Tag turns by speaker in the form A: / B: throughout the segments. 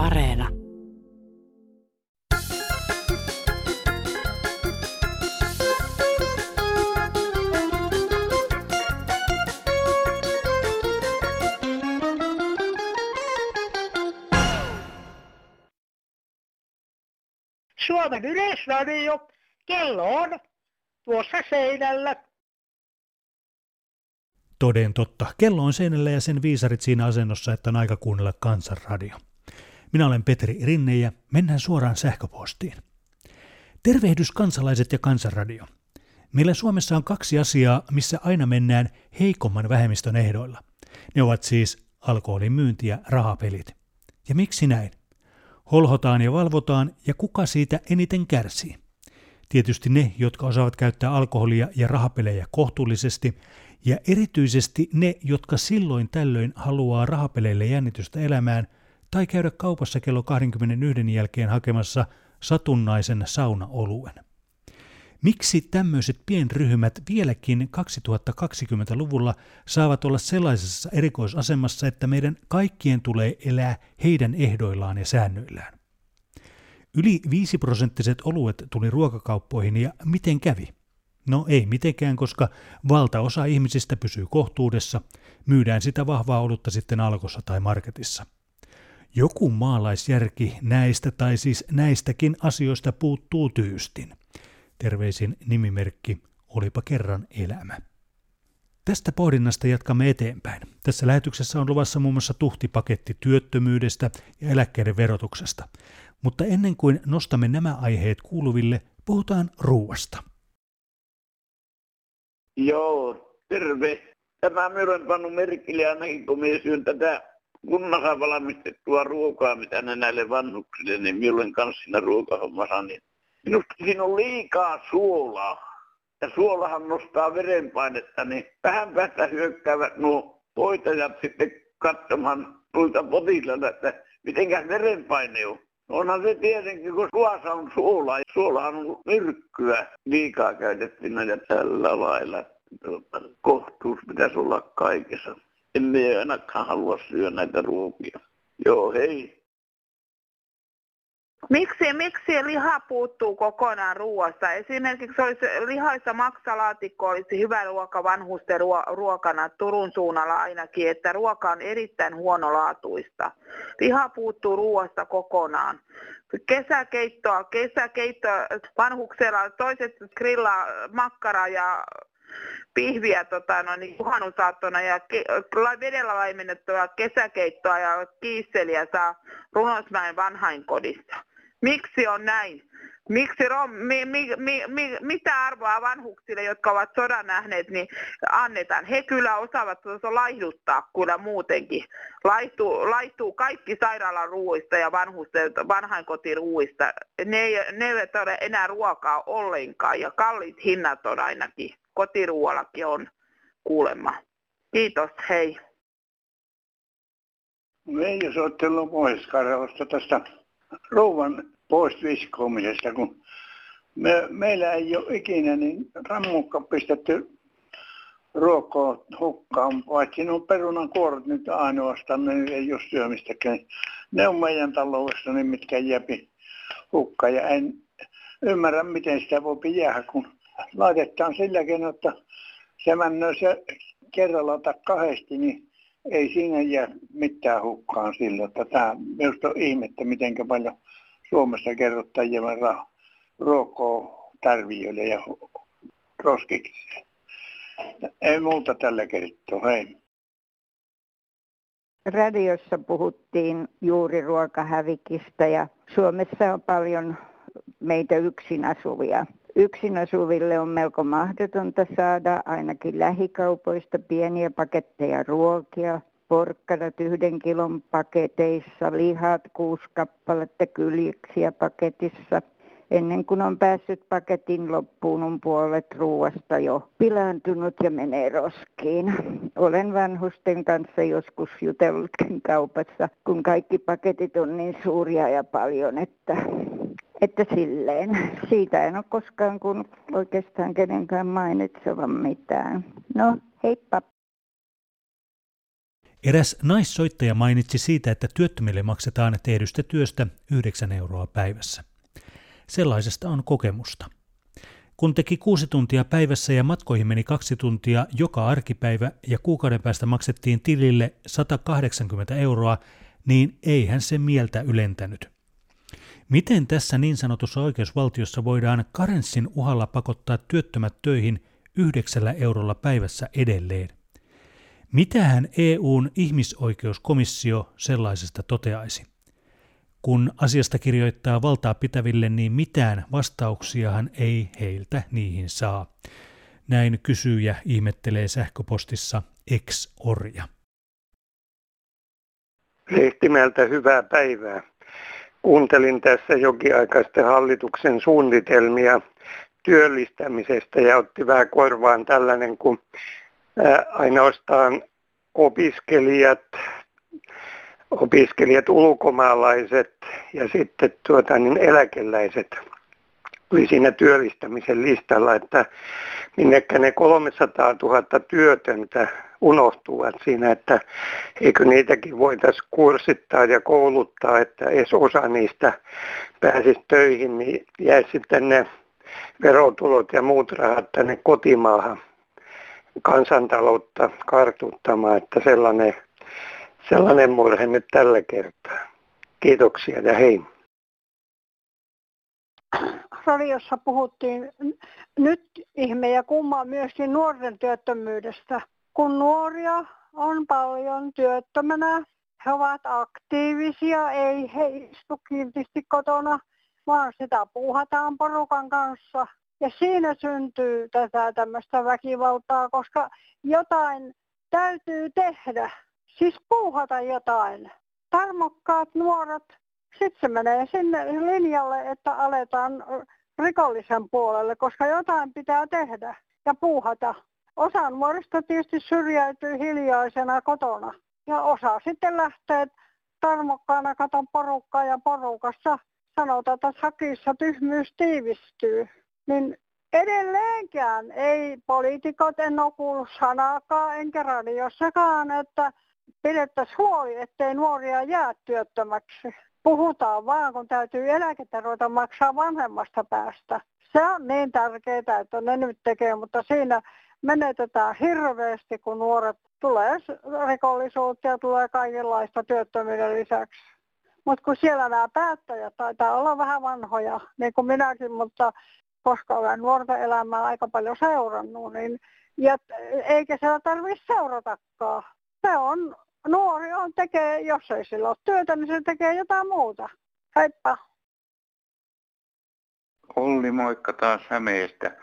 A: Areena.
B: Suomen Yleisradio. Kello on tuossa seinällä.
C: Toden totta. Kello on seinällä ja sen viisarit siinä asennossa, että on aika kuunnella kansanradio. Minä olen Petri Rinne ja mennään suoraan sähköpostiin. Tervehdys kansalaiset ja kansanradio. Meillä Suomessa on kaksi asiaa, missä aina mennään heikomman vähemmistön ehdoilla. Ne ovat siis alkoholin myynti ja rahapelit. Ja miksi näin? Holhotaan ja valvotaan ja kuka siitä eniten kärsii? Tietysti ne, jotka osaavat käyttää alkoholia ja rahapelejä kohtuullisesti, ja erityisesti ne, jotka silloin tällöin haluaa rahapeleille jännitystä elämään tai käydä kaupassa kello 21 jälkeen hakemassa satunnaisen saunaoluen. Miksi tämmöiset pienryhmät vieläkin 2020-luvulla saavat olla sellaisessa erikoisasemassa, että meidän kaikkien tulee elää heidän ehdoillaan ja säännöillään? Yli 5 prosenttiset oluet tuli ruokakauppoihin ja miten kävi? No ei mitenkään, koska valtaosa ihmisistä pysyy kohtuudessa, myydään sitä vahvaa olutta sitten alkossa tai marketissa. Joku maalaisjärki näistä tai siis näistäkin asioista puuttuu tyystin. Terveisin nimimerkki Olipa kerran elämä. Tästä pohdinnasta jatkamme eteenpäin. Tässä lähetyksessä on luvassa muun muassa tuhtipaketti työttömyydestä ja eläkkeiden verotuksesta. Mutta ennen kuin nostamme nämä aiheet kuuluville, puhutaan ruuasta.
D: Joo, terve. Tämä olen pannut merkille ainakin, kun minä syön tätä kunnassa valmistettua ruokaa, mitä ne näille vanhuksille, niin minä olen kanssa siinä ruokahommassa, niin minusta siinä on liikaa suolaa. Ja suolahan nostaa verenpainetta, niin vähän päästä hyökkäävät nuo hoitajat sitten katsomaan tuilta potilailta, että mitenkäs verenpaine on. No onhan se tietenkin, kun suossa on suola. Suolahan on myrkkyä liikaa käytettynä ja tällä lailla. Tuota, kohtuus pitäisi olla kaikessa. Emme ainakaan halua syödä näitä ruokia. Joo, hei.
E: Miksi, miksi liha puuttuu kokonaan ruoasta? Esimerkiksi olisi lihaissa maksalaatikko olisi hyvä ruoka vanhusten ruokana Turun suunnalla ainakin, että ruoka on erittäin huonolaatuista. Liha puuttuu ruoasta kokonaan. Kesäkeittoa, kesäkeittoa vanhuksella, toiset grillaa makkara ja pihviä tota, no, niin juhannusaattona ja ke, vedellä laimennettua kesäkeittoa ja kiisseliä saa Runosmäen vanhainkodissa. Miksi on näin? Miksi rom, mi, mi, mi, mi, mitä arvoa vanhuksille, jotka ovat sodan nähneet, niin annetaan? He kyllä osaavat laihduttaa kyllä muutenkin. Laihtuu, laihtuu kaikki sairaalan ruuista ja vanhusten, vanhainkotiruuista. Ne, ne eivät ole enää ruokaa ollenkaan ja kalliit hinnat on ainakin. Kotiruoallakin on kuulemma. Kiitos, hei.
D: Veijo soittelu pois Karjalasta tästä rouvan pois viskoamisesta, kun me, meillä ei ole ikinä niin rammukka pistetty ruokaa hukkaan, paitsi nuo perunan kuorot nyt ainoastaan, ne ei ole syömistäkään. Ne on meidän taloudessa, niin mitkä jääpi hukkaan. Ja en ymmärrä, miten sitä voi jäädä, kun laitetaan silläkin, että se mennään se kerralla tai kahdesti, niin ei siinä jää mitään hukkaan sillä. Että tämä minusta on ihmettä, miten paljon Suomessa kerrotaan verran ruokoa tarvijoille ja roskiksi. Ei muuta tällä kertaa, hei.
F: Radiossa puhuttiin juuri ruokahävikistä ja Suomessa on paljon meitä yksin asuvia. Yksin asuville on melko mahdotonta saada ainakin lähikaupoista pieniä paketteja ruokia, porkkanat yhden kilon paketeissa, lihat kuusi kappaletta kyljiksiä paketissa. Ennen kuin on päässyt paketin loppuun, on puolet ruoasta jo pilaantunut ja menee roskiin. Olen vanhusten kanssa joskus jutellutkin kaupassa, kun kaikki paketit on niin suuria ja paljon, että että silleen. Siitä en ole koskaan kun oikeastaan kenenkään mainitsevan mitään. No, heippa.
C: Eräs naissoittaja mainitsi siitä, että työttömille maksetaan tehdystä työstä 9 euroa päivässä. Sellaisesta on kokemusta. Kun teki kuusi tuntia päivässä ja matkoihin meni kaksi tuntia joka arkipäivä ja kuukauden päästä maksettiin tilille 180 euroa, niin eihän se mieltä ylentänyt. Miten tässä niin sanotussa oikeusvaltiossa voidaan karenssin uhalla pakottaa työttömät töihin yhdeksällä eurolla päivässä edelleen? Mitähän EUn ihmisoikeuskomissio sellaisesta toteaisi? Kun asiasta kirjoittaa valtaa pitäville, niin mitään vastauksiahan ei heiltä niihin saa. Näin kysyjä ihmettelee sähköpostissa ex-orja.
G: Lehtimeltä hyvää päivää. Kuuntelin tässä jokin aika sitten hallituksen suunnitelmia työllistämisestä ja otti vähän korvaan tällainen, kun ainoastaan opiskelijat, opiskelijat ulkomaalaiset ja sitten tuota, niin eläkeläiset oli siinä työllistämisen listalla, että minnekä ne 300 000 työtöntä unohtuvat siinä, että eikö niitäkin voitaisiin kurssittaa ja kouluttaa, että edes osa niistä pääsisi töihin, niin jäisi sitten ne verotulot ja muut rahat tänne kotimaahan kansantaloutta kartuttamaan, että sellainen, sellainen murhe nyt tällä kertaa. Kiitoksia ja hei.
H: Radiossa puhuttiin nyt ihme ja kumma myöskin nuorten työttömyydestä. Kun nuoria on paljon työttömänä, he ovat aktiivisia, ei he istu kiltisti kotona, vaan sitä puuhataan porukan kanssa – ja siinä syntyy tätä tämmöistä väkivaltaa, koska jotain täytyy tehdä, siis puuhata jotain. Tarmokkaat nuoret, sitten se menee sinne linjalle, että aletaan rikollisen puolelle, koska jotain pitää tehdä ja puuhata. Osa nuorista tietysti syrjäytyy hiljaisena kotona ja osa sitten lähtee tarmokkaana katon porukkaa ja porukassa sanotaan, että hakissa tyhmyys tiivistyy niin edelleenkään ei poliitikot, en ole kuullut sanaakaan enkä radiossakaan, että pidettäisiin huoli, ettei nuoria jää työttömäksi. Puhutaan vaan, kun täytyy eläkettä ruveta maksaa vanhemmasta päästä. Se on niin tärkeää, että ne nyt tekee, mutta siinä menetetään hirveästi, kun nuoret tulee rikollisuutta ja tulee kaikenlaista työttömyyden lisäksi. Mutta kun siellä nämä päättäjät taitaa olla vähän vanhoja, niin kuin minäkin, mutta koska olen nuorten elämää aika paljon seurannut, niin ja eikä siellä tarvitse seuratakaan. Se on, nuori on tekee, jos ei sillä ole työtä, niin se tekee jotain muuta. Heippa!
I: Olli, moikka taas Hämeestä.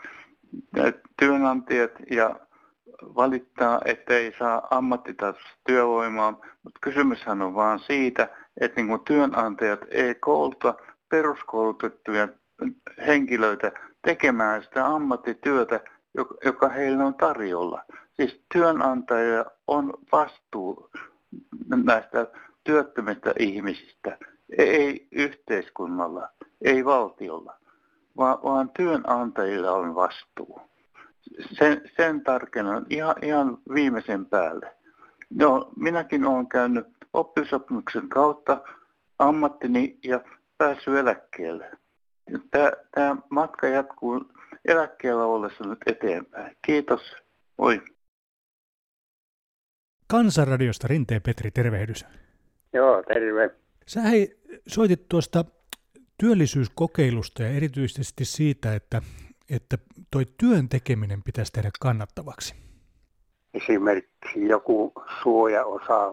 I: Työnantajat ja valittaa, että ei saa ammattitaitoista työvoimaa, mutta kysymyshän on vaan siitä, että niin työnantajat ei kouluta peruskoulutettuja henkilöitä tekemään sitä ammattityötä, joka heillä on tarjolla. Siis työnantaja on vastuu näistä työttömistä ihmisistä, ei yhteiskunnalla, ei valtiolla, vaan, vaan työnantajilla on vastuu. Sen, sen tarkennan ihan, ihan viimeisen päälle. No, minäkin olen käynyt oppisopimuksen kautta ammattini ja päässyt eläkkeelle. Tämä, tämä matka jatkuu eläkkeellä ollessa nyt eteenpäin. Kiitos. Moi.
C: Kansanradiosta Rinteen Petri, tervehdys.
G: Joo, terve.
C: Sä hei, soitit tuosta työllisyyskokeilusta ja erityisesti siitä, että, että toi työn tekeminen pitäisi tehdä kannattavaksi.
G: Esimerkiksi joku suojaosa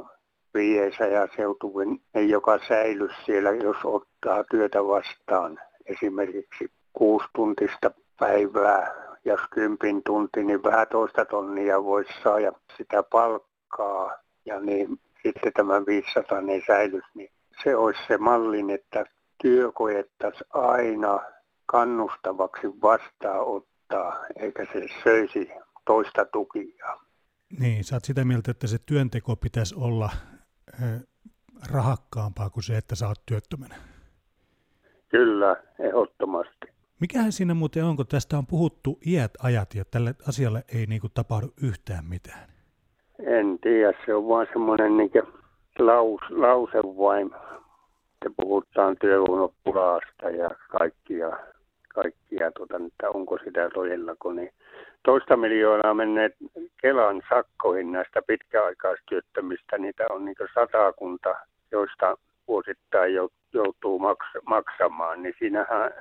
G: viiessä ja seutuvin, joka säily siellä, jos ottaa työtä vastaan esimerkiksi kuusi tuntista päivää, jos kympin tunti, niin vähän toista tonnia voisi saada sitä palkkaa ja niin sitten tämä 500 ei säilys, niin se olisi se mallin, että työ koettaisiin aina kannustavaksi vastaanottaa, eikä se söisi toista tukia.
C: Niin, sä oot sitä mieltä, että se työnteko pitäisi olla rahakkaampaa kuin se, että sä oot työttömänä.
G: Kyllä, ehdottomasti.
C: Mikähän siinä muuten on, kun tästä on puhuttu iät ajat ja tälle asialle ei niin kuin tapahdu yhtään mitään?
G: En tiedä, se on vaan semmoinen niin laus, lause vain, että puhutaan työvoimapulasta ja kaikkia, kaikkia tuota, että onko sitä todellako, niin toista miljoonaa menneet Kelan sakkoihin näistä pitkäaikaistyöttömistä. Niitä on niin satakunta, joista vuosittain joutuu maksamaan, niin siinähän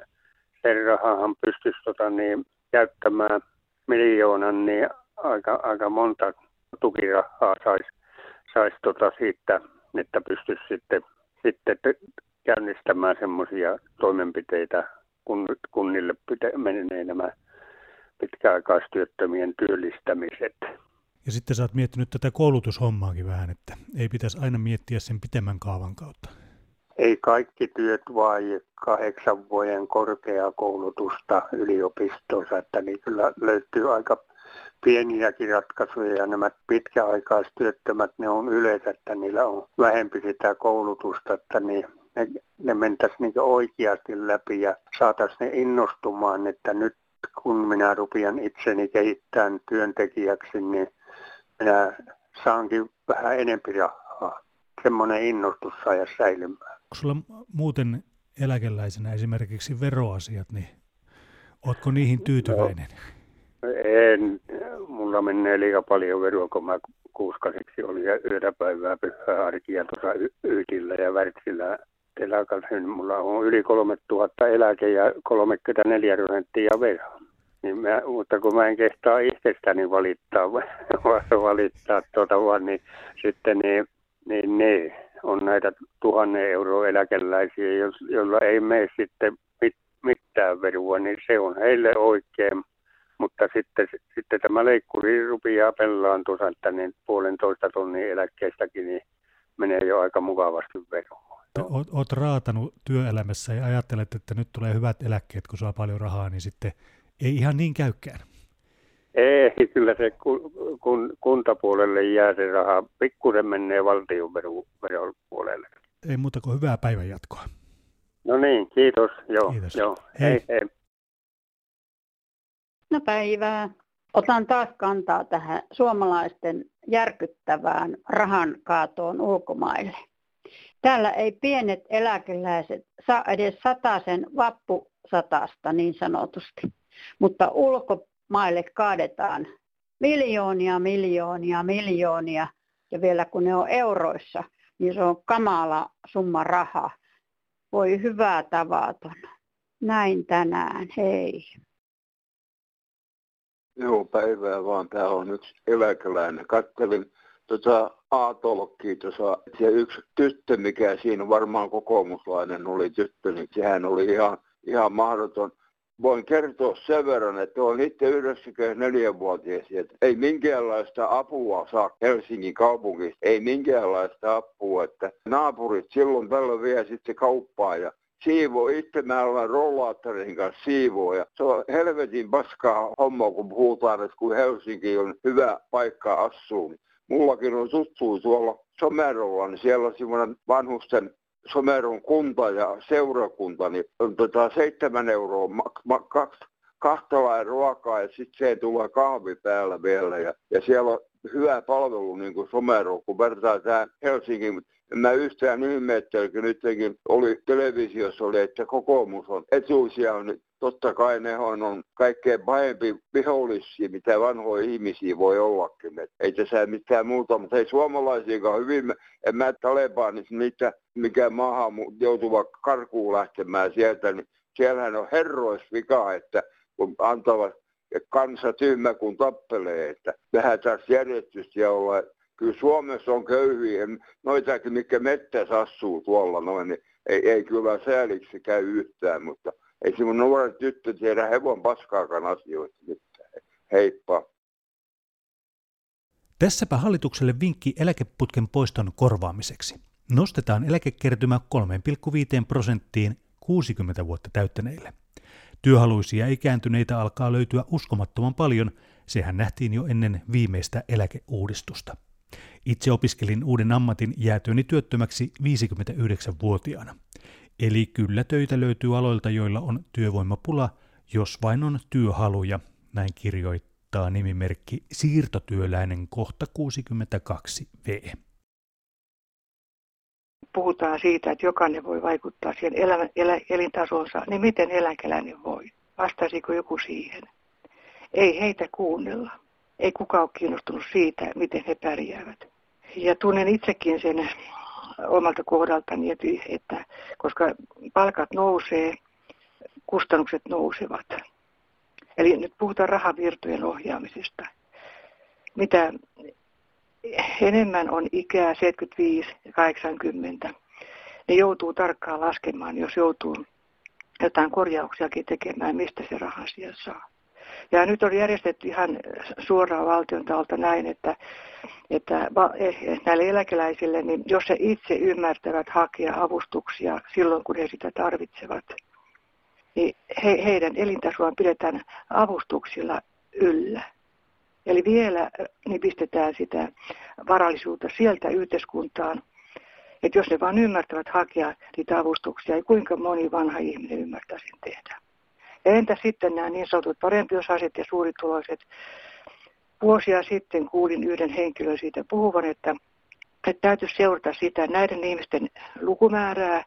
G: sen rahahan pystyisi tota, niin, käyttämään miljoonan, niin aika, aika monta tukirahaa saisi sais, tota, siitä, että pystyisi sitten, sitten käynnistämään semmoisia toimenpiteitä, kun kunnille menee nämä pitkäaikaistyöttömien työllistämiset.
C: Ja sitten sä oot miettinyt tätä koulutushommaakin vähän, että ei pitäisi aina miettiä sen pitemmän kaavan kautta.
G: Ei kaikki työt vai kahdeksan vuoden korkeakoulutusta yliopistossa, että niin kyllä löytyy aika pieniäkin ratkaisuja ja nämä pitkäaikaistyöttömät, ne on yleensä, että niillä on vähempi sitä koulutusta, että niin ne, ne mentäisiin niin oikeasti läpi ja saataisiin ne innostumaan, että nyt kun minä rupian itseni kehittämään työntekijäksi, niin minä saankin vähän enempi rahaa. Semmoinen innostus saa säilymään.
C: Onko sulla muuten eläkeläisenä esimerkiksi veroasiat, niin ootko niihin tyytyväinen?
G: No, en. Mulla menee liian paljon veroa, kun mä kuuskasiksi oli yötä päivää pyhää arkia tuossa Yytillä ja Värtsillä telakalla. Mulla on yli 3000 eläke ja 34 prosenttia veroa. Niin mä, mutta kun mä en kehtaa itsestäni valittaa, valittaa tuota vaan, niin sitten niin, niin ne on näitä tuhannen euroa eläkeläisiä, joilla ei mene sitten mit, mitään verua, niin se on heille oikein. Mutta sitten, sitten tämä leikkuri rupeaa pellaan tuossa, että niin puolentoista tonnin eläkkeestäkin niin menee jo aika mukavasti veroa.
C: Oot, oot raatanut työelämässä ja ajattelet, että nyt tulee hyvät eläkkeet, kun saa paljon rahaa, niin sitten ei ihan niin käykään.
G: Ei, kyllä se kun, kun kuntapuolelle jää se raha. Pikkusen menee valtion puolelle.
C: Ei muuta kuin hyvää päivän jatkoa.
G: No niin, kiitos. Joo,
C: kiitos.
G: joo.
C: Hei. hei,
G: hei.
J: No päivää. Otan taas kantaa tähän suomalaisten järkyttävään rahan kaatoon ulkomaille. Täällä ei pienet eläkeläiset saa edes sataisen vappusatasta niin sanotusti. Mutta ulkomaille kaadetaan miljoonia, miljoonia, miljoonia ja vielä kun ne on euroissa, niin se on kamala summa raha. Voi hyvää tavaton. Näin tänään, hei.
K: Joo, päivää vaan. Tää on yksi eläkeläinen. Kattelin tota A-tolkkia tuossa. Se yksi tyttö, mikä siinä varmaan kokoomuslainen oli tyttö, niin sehän oli ihan, ihan mahdoton voin kertoa sen verran, että olen itse 94-vuotias, että ei minkäänlaista apua saa Helsingin kaupungista, ei minkäänlaista apua, että naapurit silloin tällä vie sitten kauppaa ja siivo itse mä olen rollaattorin kanssa siivoo ja se on helvetin paskaa homma, kun puhutaan, että kun Helsinki on hyvä paikka asua. Mullakin on tuttu tuolla Somerolla, niin siellä on semmoinen vanhusten Someron kunta ja seurakunta, niin on tota seitsemän euroa, ma, ma, kaksi, kahta ruokaa ja sitten se tulee kahvi päällä vielä. Ja, ja siellä on hyvä palvelu niin kuin Somero, kun vertaa tähän Helsingin. En mä yhtään ihmettele, kun nytkin oli televisiossa oli, että kokoomus on etuisia, niin totta kai ne on, on kaikkein pahempi vihollisia, mitä vanhoja ihmisiä voi ollakin. Et ei tässä mitään muuta, mutta ei suomalaisiakaan hyvin, en mä Talebanissa niitä, mikä maahan joutuva karkuun lähtemään sieltä, niin siellähän on herroisvika, että kun antavat kansa tyhmä kun tappelee, että vähän tässä järjestystä ja olla. Kyllä Suomessa on köyhiä, noitakin, mikä mettässä asuu tuolla noin, niin ei, ei kyllä sääliksi käy yhtään, mutta ei se mun nuoret tyttö tiedä hevon paskaakaan asioista mitään. Heippa.
C: Tässäpä hallitukselle vinkki eläkeputken poiston korvaamiseksi. Nostetaan eläkekertymä 3,5 prosenttiin 60 vuotta täyttäneille. Työhaluisia ikääntyneitä alkaa löytyä uskomattoman paljon, sehän nähtiin jo ennen viimeistä eläkeuudistusta. Itse opiskelin uuden ammatin jäätyöni työttömäksi 59-vuotiaana. Eli kyllä töitä löytyy aloilta, joilla on työvoimapula, jos vain on työhaluja, näin kirjoittaa nimimerkki siirtotyöläinen kohta 62V.
L: Puhutaan siitä, että jokainen voi vaikuttaa siihen elämä, elä, elintasonsa, niin miten eläkeläinen voi? Vastaisiko joku siihen? Ei heitä kuunnella. Ei kukaan ole kiinnostunut siitä, miten he pärjäävät. Ja tunnen itsekin sen omalta kohdaltani, että koska palkat nousee, kustannukset nousevat. Eli nyt puhutaan rahavirtojen ohjaamisesta. Mitä enemmän on ikää 75 ja 80, niin joutuu tarkkaan laskemaan, jos joutuu jotain korjauksiakin tekemään, mistä se raha siellä saa. Ja nyt on järjestetty ihan suoraan valtion taholta näin, että, että eh, näille eläkeläisille, niin jos he itse ymmärtävät hakea avustuksia silloin, kun he sitä tarvitsevat, niin he, heidän elintasoaan pidetään avustuksilla yllä. Eli vielä niin pistetään sitä varallisuutta sieltä yhteiskuntaan, että jos ne vain ymmärtävät hakea niitä avustuksia, niin kuinka moni vanha ihminen ymmärtää sen tehdä. Entä sitten nämä niin sanotut parempiosaiset ja suurituloiset? Vuosia sitten kuulin yhden henkilön siitä puhuvan, että, että täytyy seurata sitä näiden ihmisten lukumäärää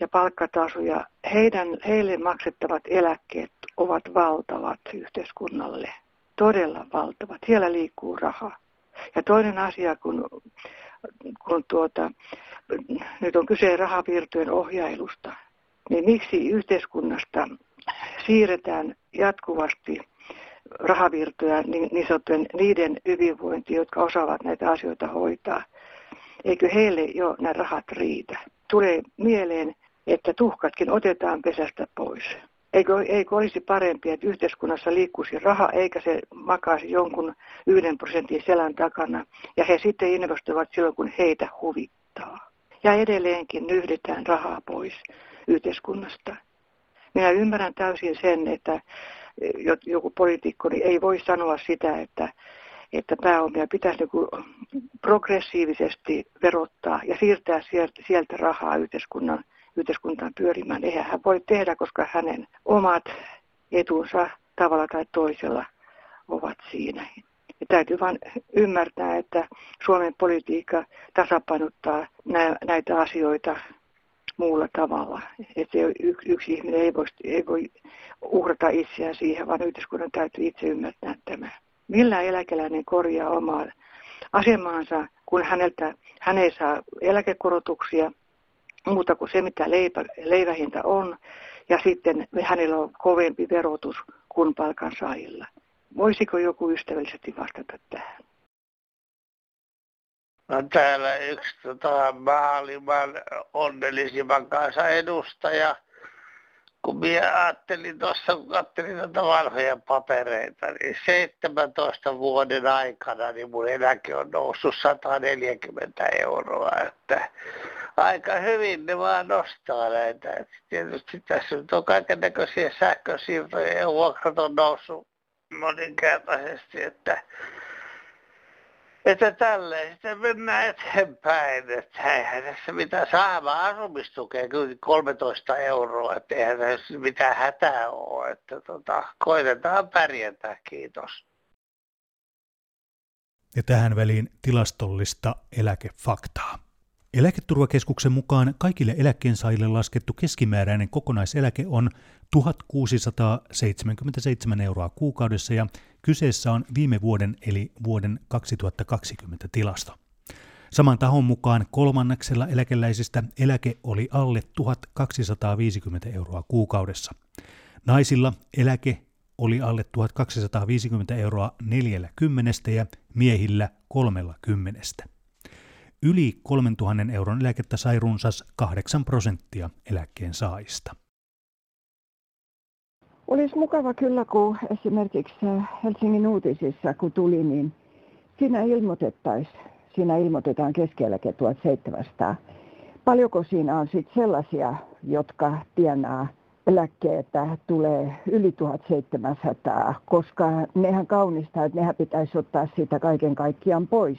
L: ja palkkatasoja. Heidän, heille maksettavat eläkkeet ovat valtavat yhteiskunnalle. Todella valtavat. Siellä liikkuu raha. Ja toinen asia, kun, kun tuota, nyt on kyse rahavirtojen ohjailusta, niin miksi yhteiskunnasta siirretään jatkuvasti rahavirtoja niin, niin sanottujen niiden hyvinvointiin, jotka osaavat näitä asioita hoitaa. Eikö heille jo nämä rahat riitä? Tulee mieleen, että tuhkatkin otetaan pesästä pois. Eikö, eikö olisi parempi, että yhteiskunnassa liikkuisi raha, eikä se makaisi jonkun yhden prosentin selän takana, ja he sitten investoivat silloin, kun heitä huvittaa. Ja edelleenkin nyhdetään rahaa pois yhteiskunnasta. Minä ymmärrän täysin sen, että joku poliitikko niin ei voi sanoa sitä, että, että pääomia pitäisi niin progressiivisesti verottaa ja siirtää sieltä rahaa yhteiskunnan, yhteiskuntaan pyörimään. Eihän hän voi tehdä, koska hänen omat etunsa tavalla tai toisella ovat siinä. Ja täytyy vain ymmärtää, että Suomen politiikka tasapainottaa näitä asioita muulla tavalla. Että yksi, yksi ihminen ei voi, ei voi uhrata itseään siihen, vaan yhteiskunnan täytyy itse ymmärtää tämä. Millä eläkeläinen korjaa omaa asemaansa, kun häneltä, hän ei saa eläkekorotuksia muuta kuin se, mitä leipä, leivähinta on, ja sitten hänellä on kovempi verotus kuin palkansaajilla. Voisiko joku ystävällisesti vastata tähän?
M: No täällä yksi tota, maailman onnellisimman kanssa edustaja. Kun minä ajattelin tuossa, kun katselin noita vanhoja papereita, niin 17 vuoden aikana niin mun eläke on noussut 140 euroa. Että aika hyvin ne vaan nostaa näitä. Et tietysti tässä nyt on kaiken näköisiä sähkösiirtoja ja vuokrat on noussut moninkertaisesti, että että tälleen sitten mennään eteenpäin, että eihän tässä mitään saama asumistukea kyllä 13 euroa, että eihän tässä mitään hätää ole, että tota, koitetaan pärjätä, kiitos.
C: Ja tähän väliin tilastollista eläkefaktaa. Eläketurvakeskuksen mukaan kaikille eläkkeensaajille laskettu keskimääräinen kokonaiseläke on 1677 euroa kuukaudessa ja kyseessä on viime vuoden eli vuoden 2020 tilasto. Saman tahon mukaan kolmanneksella eläkeläisistä eläke oli alle 1250 euroa kuukaudessa. Naisilla eläke oli alle 1250 euroa 40 ja miehillä 30. Yli 3000 euron eläkettä sai runsas 8 prosenttia eläkkeen saajista.
N: Olisi mukava kyllä, kun esimerkiksi Helsingin uutisissa, kun tuli, niin siinä ilmoitettaisiin, siinä ilmoitetaan keskieläke 1700. Paljonko siinä on sitten sellaisia, jotka tienaa eläkkeitä tulee yli 1700, koska nehän kaunistaa, että nehän pitäisi ottaa siitä kaiken kaikkiaan pois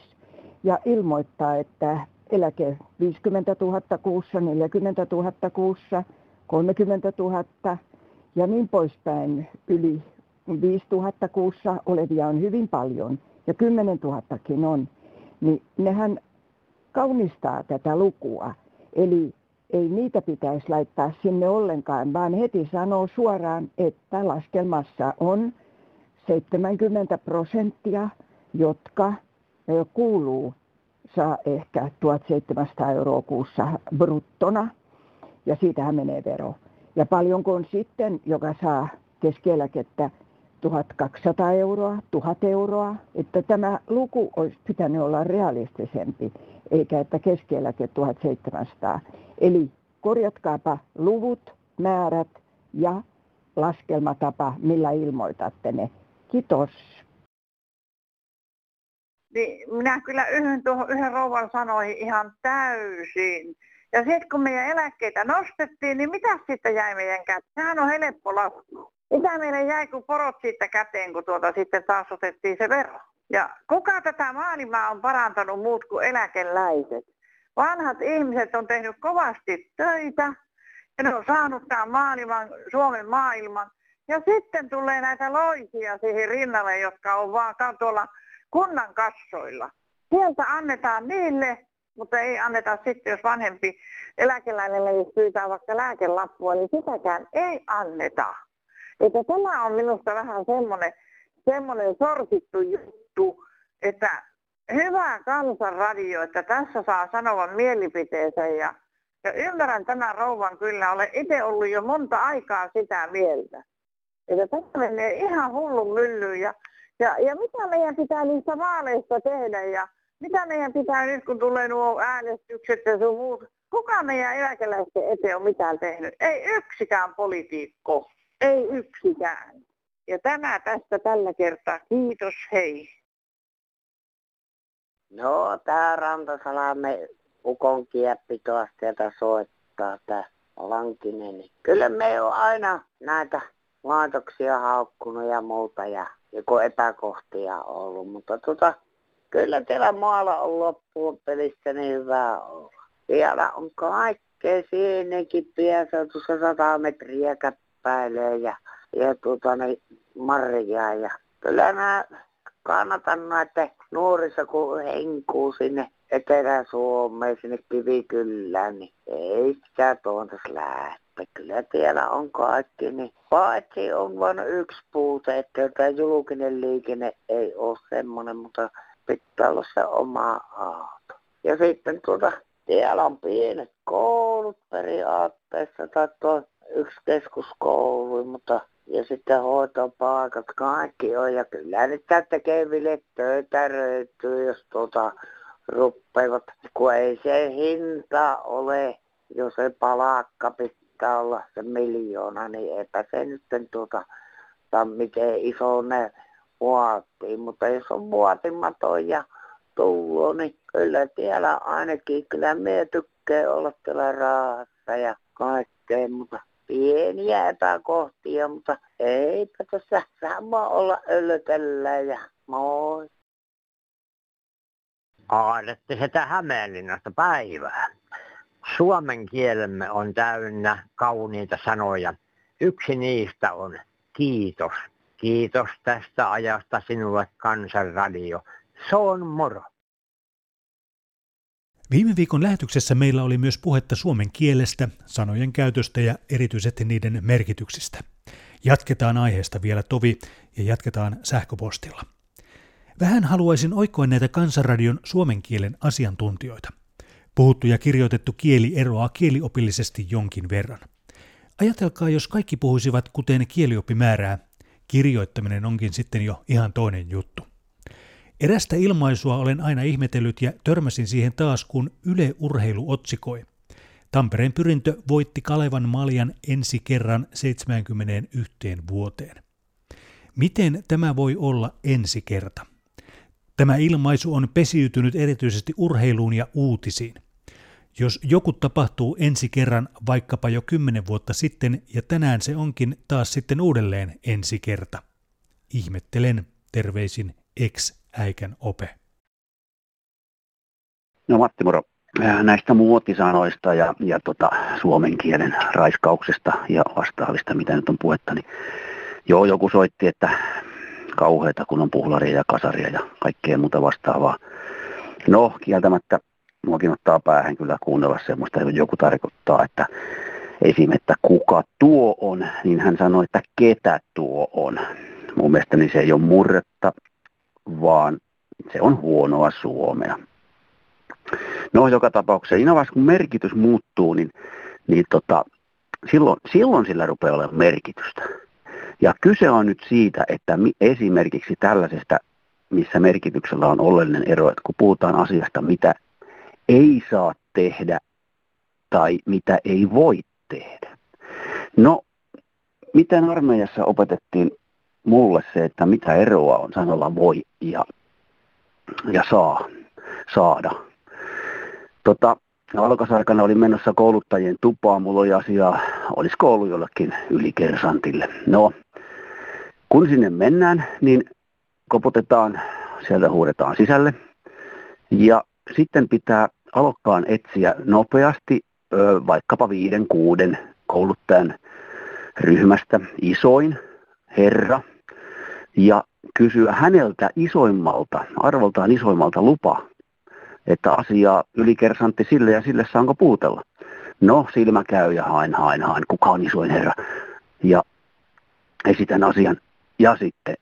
N: ja ilmoittaa, että eläke 50 000 kuussa, 40 000 kuussa, 30 000 ja niin poispäin yli 5000 kuussa olevia on hyvin paljon ja 10 000kin on, niin nehän kaunistaa tätä lukua. Eli ei niitä pitäisi laittaa sinne ollenkaan, vaan heti sanoo suoraan, että laskelmassa on 70 prosenttia, jotka kuuluu, saa ehkä 1700 euroa kuussa bruttona, ja siitähän menee vero. Ja paljonko on sitten, joka saa keskieläkettä 1200 euroa, 1000 euroa, että tämä luku olisi pitänyt olla realistisempi, eikä että keskieläke 1700. Eli korjatkaapa luvut, määrät ja laskelmatapa, millä ilmoitatte ne. Kiitos.
O: Niin, minä kyllä yhden, tuohon, yhden rouvan sanoihin ihan täysin. Ja sitten kun meidän eläkkeitä nostettiin, niin mitä sitten jäi meidän käteen? Sehän on helppo lasku. Mitä meille jäi, kun porot siitä käteen, kun tuota sitten taas otettiin se vero? Ja kuka tätä maailmaa on parantanut muut kuin eläkeläiset? Vanhat ihmiset on tehnyt kovasti töitä ja ne on saanut tämän maailman, Suomen maailman. Ja sitten tulee näitä loisia siihen rinnalle, jotka on vaan tuolla kunnan kassoilla. Sieltä annetaan niille, mutta ei anneta sitten, jos vanhempi eläkeläinen pyytää vaikka lääkelappua, niin sitäkään ei anneta. Että tämä on minusta vähän semmoinen, semmoinen sorsittu juttu, että hyvä kansanradio, että tässä saa sanoa mielipiteensä ja, ja ymmärrän tämän rouvan kyllä, olen itse ollut jo monta aikaa sitä mieltä. Että tässä menee ihan hullun myllyyn ja, ja, ja mitä meidän pitää niistä vaaleista tehdä ja mitä meidän pitää nyt, kun tulee nuo äänestykset ja sun muut. Kuka meidän eläkeläisten eteen on mitään tehnyt? Ei yksikään politiikko. Ei yksikään. Ja tämä tästä tällä kertaa. Kiitos, hei.
P: No, tää Rantasalame ukon kieppi tuosta sieltä soittaa, tää Lankinen. Kyllä me on aina näitä laitoksia haukkunut ja muuta ja joku epäkohtia ollut, mutta tota, kyllä teillä maalla on loppuun pelissä niin hyvä olla. Vielä on kaikkea siinäkin pienessä, tuossa sata metriä käppäilee ja, ja tuota, niin marjaa ja kyllä nämä kannatan näitä nuorissa, kun henkuu sinne Etelä-Suomeen, sinne Kivikylään, niin ei sitä tuontaisi lähteä. Kyllä siellä on kaikki, niin paitsi on vain yksi puute, että julkinen liikenne ei ole semmoinen, mutta pitää olla se oma auto. Ja sitten tuota, siellä on pienet koulut periaatteessa, tai tuo yksi keskuskoulu, mutta ja sitten hoitopaikat, kaikki on. Ja kyllä nyt tekeville töitä röytyy, jos tuota ruppevat, kun ei se hinta ole, jos se palakka pitää olla se miljoona, niin eipä se nyt tuota, tai miten iso ne vaatii. Mutta jos on vaatimaton ja tullut, niin kyllä siellä ainakin, kyllä me tykkää olla täällä rahassa ja kaikkea, mutta pieniä epäkohtia, mutta eipä tässä sama olla öllötellä ja moi.
Q: Aadette sitä Hämeenlinnasta päivää. Suomen kielemme on täynnä kauniita sanoja. Yksi niistä on kiitos. Kiitos tästä ajasta sinulle Kansanradio. Se on moro.
C: Viime viikon lähetyksessä meillä oli myös puhetta suomen kielestä, sanojen käytöstä ja erityisesti niiden merkityksistä. Jatketaan aiheesta vielä tovi ja jatketaan sähköpostilla. Vähän haluaisin oikoa näitä Kansanradion suomen kielen asiantuntijoita. Puhuttu ja kirjoitettu kieli eroaa kieliopillisesti jonkin verran. Ajatelkaa, jos kaikki puhuisivat kuten kielioppimäärää, kirjoittaminen onkin sitten jo ihan toinen juttu. Erästä ilmaisua olen aina ihmetellyt ja törmäsin siihen taas, kun Yle Urheilu otsikoi. Tampereen pyrintö voitti Kalevan maljan ensi kerran 71 vuoteen. Miten tämä voi olla ensi kerta? Tämä ilmaisu on pesiytynyt erityisesti urheiluun ja uutisiin. Jos joku tapahtuu ensi kerran vaikkapa jo kymmenen vuotta sitten ja tänään se onkin taas sitten uudelleen ensi kerta. Ihmettelen, terveisin ex-äikän ope.
R: No Matti moro. Äh, näistä muotisanoista ja, ja tota, suomen kielen raiskauksesta ja vastaavista, mitä nyt on puhetta, niin Joo, joku soitti, että kauheita, kun on puhlaria ja kasaria ja kaikkea muuta vastaavaa. No, kieltämättä muakin ottaa päähän kyllä kuunnella semmoista, että joku tarkoittaa, että esim. että kuka tuo on, niin hän sanoi, että ketä tuo on. Mun mielestäni se ei ole murretta, vaan se on huonoa suomea. No joka tapauksessa, siinä vaiheessa kun merkitys muuttuu, niin, niin tota, silloin, silloin sillä rupeaa olemaan merkitystä. Ja kyse on nyt siitä, että esimerkiksi tällaisesta, missä merkityksellä on oleellinen ero, että kun puhutaan asiasta, mitä ei saa tehdä tai mitä ei voi tehdä. No, miten armeijassa opetettiin mulle se, että mitä eroa on sanalla voi ja, ja saa, saada. Tota, alkasaikana oli menossa kouluttajien tupaan, mulla oli asiaa, olisi koulu jollekin ylikersantille. No, kun sinne mennään, niin koputetaan, sieltä huudetaan sisälle. Ja sitten pitää alokkaan etsiä nopeasti vaikkapa viiden, kuuden kouluttajan ryhmästä isoin herra ja kysyä häneltä isoimmalta, arvoltaan isoimmalta lupa, että asiaa ylikersantti sille ja sille saanko puutella. No, silmä käy ja hain, hain, hain, kuka on isoin herra. Ja esitän asian ja sitten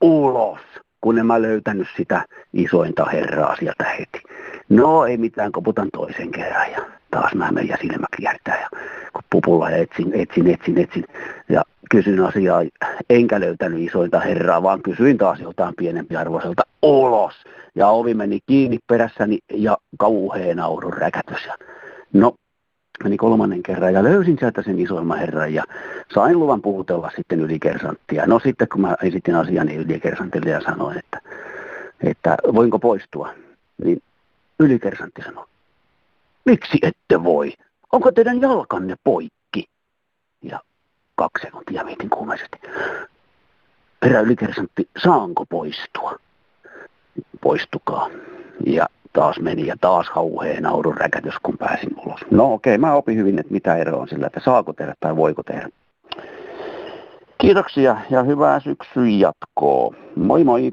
R: ulos, kun en mä löytänyt sitä isointa herraa sieltä heti. No ei mitään, koputan toisen kerran ja taas mä menen ja silmä kiertää ja kun pupulla ja etsin, etsin, etsin, etsin ja kysyn asiaa, enkä löytänyt isointa herraa, vaan kysyin taas jotain pienempi arvoiselta ulos. Ja ovi meni kiinni perässäni ja kauhea naurun räkätys. No, meni kolmannen kerran ja löysin sieltä sen isoimman herran ja sain luvan puhutella sitten ylikersanttia. No sitten kun mä esitin asiani ylikersantille ja sanoin, että, että voinko poistua, niin ylikersantti sanoi, miksi ette voi? Onko teidän jalkanne poikki? Ja kaksi sekuntia mietin kuumeisesti. Herra ylikersantti, saanko poistua? Poistukaa. Ja taas meni ja taas hauheen naurun räkätys, kun pääsin ulos. No okei, okay, mä opin hyvin, että mitä eroa on sillä, että saako tehdä tai voiko tehdä. Kiitoksia ja hyvää syksyn jatkoa. Moi moi!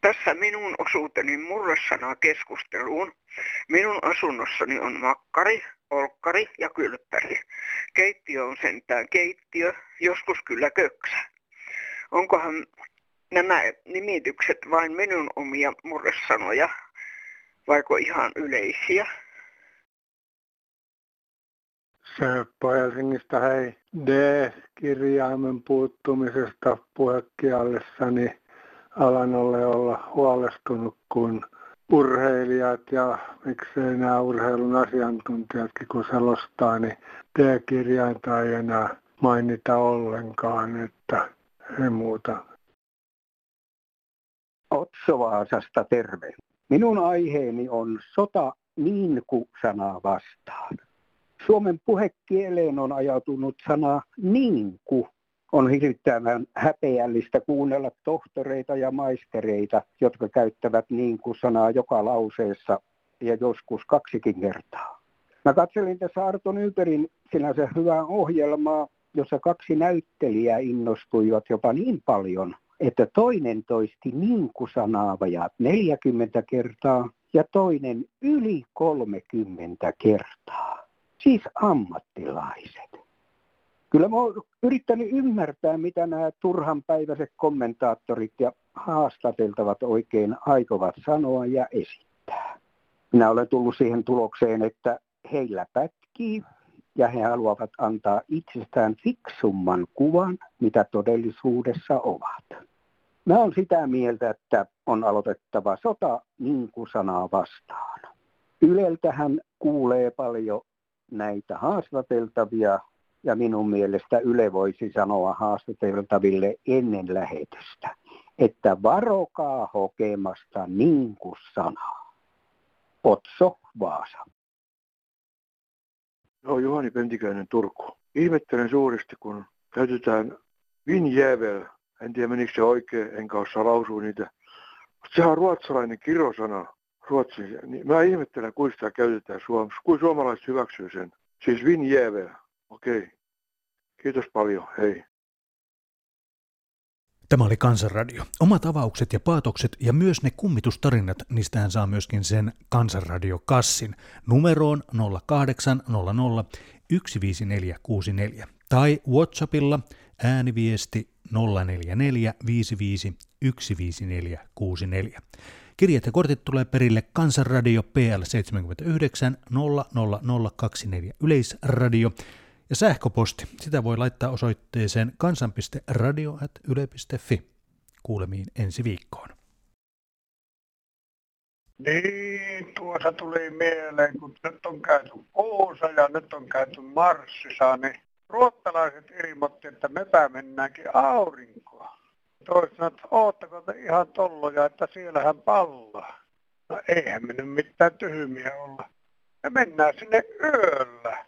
S: Tässä minun osuuteni murresanaa keskusteluun. Minun asunnossani on makkari, olkkari ja kylppäri. Keittiö on sentään keittiö, joskus kyllä köksä. Onkohan nämä nimitykset vain minun omia murresanoja, vaiko ihan yleisiä?
T: Seppo Helsingistä, hei. D-kirjaimen puuttumisesta puhekielessäni alan ole olla huolestunut, kun urheilijat ja miksei nämä urheilun asiantuntijatkin kun selostaa, niin D-kirjainta ei enää mainita ollenkaan, että ei muuta
U: Otsovaasasta terve. Minun aiheeni on sota niin kuin sanaa vastaan. Suomen puhekieleen on ajautunut sana niin kuin. On hirvittävän häpeällistä kuunnella tohtoreita ja maistereita, jotka käyttävät niin kuin sanaa joka lauseessa ja joskus kaksikin kertaa. Mä katselin tässä Arto Nyberin sinänsä hyvää ohjelmaa, jossa kaksi näyttelijää innostuivat jopa niin paljon, että toinen toisti niin-sanaa vajaat 40 kertaa ja toinen yli 30 kertaa. Siis ammattilaiset. Kyllä mä oon yrittänyt ymmärtää, mitä nämä turhanpäiväiset kommentaattorit ja haastateltavat oikein aikovat sanoa ja esittää. Minä olen tullut siihen tulokseen, että heillä pätkii ja he haluavat antaa itsestään fiksumman kuvan, mitä todellisuudessa ovat. Mä olen sitä mieltä, että on aloitettava sota niin kuin sanaa vastaan. Yleltähän kuulee paljon näitä haastateltavia ja minun mielestä Yle voisi sanoa haastateltaville ennen lähetystä, että varokaa hokemasta niin kuin sanaa. Otso Vaasa.
V: Joo, Juhani Pentikäinen Turku. Ihmettelen suuresti, kun käytetään vinjävel en tiedä menikö se oikein, enkä osaa lausua niitä. Mutta sehän on ruotsalainen kirosana ruotsin. Niin mä ihmettelen, kuinka sitä käytetään Suomessa. Kuin suomalaiset hyväksyy sen. Siis vinjävel. Okei. Kiitos paljon. Hei.
C: Tämä oli Kansanradio. Omat avaukset ja paatokset ja myös ne kummitustarinat, niistähän saa myöskin sen Kansanradio-kassin numeroon 0800 15464 tai Whatsappilla ääniviesti 044 55 15464. Kirjat ja kortit tulee perille Kansanradio PL 79 00024 Yleisradio ja sähköposti. Sitä voi laittaa osoitteeseen kansan.radio.yle.fi. Kuulemiin ensi viikkoon.
W: Niin, tuossa tuli mieleen, kun nyt on käyty Oosa ja nyt on käyty Marssissa, niin ruottalaiset ilmoitti, että mepä mennäänkin aurinkoa. Toisin että oottako te ihan tolloja, että siellähän pallaa. No eihän me nyt mitään tyhmiä olla. Me mennään sinne yöllä.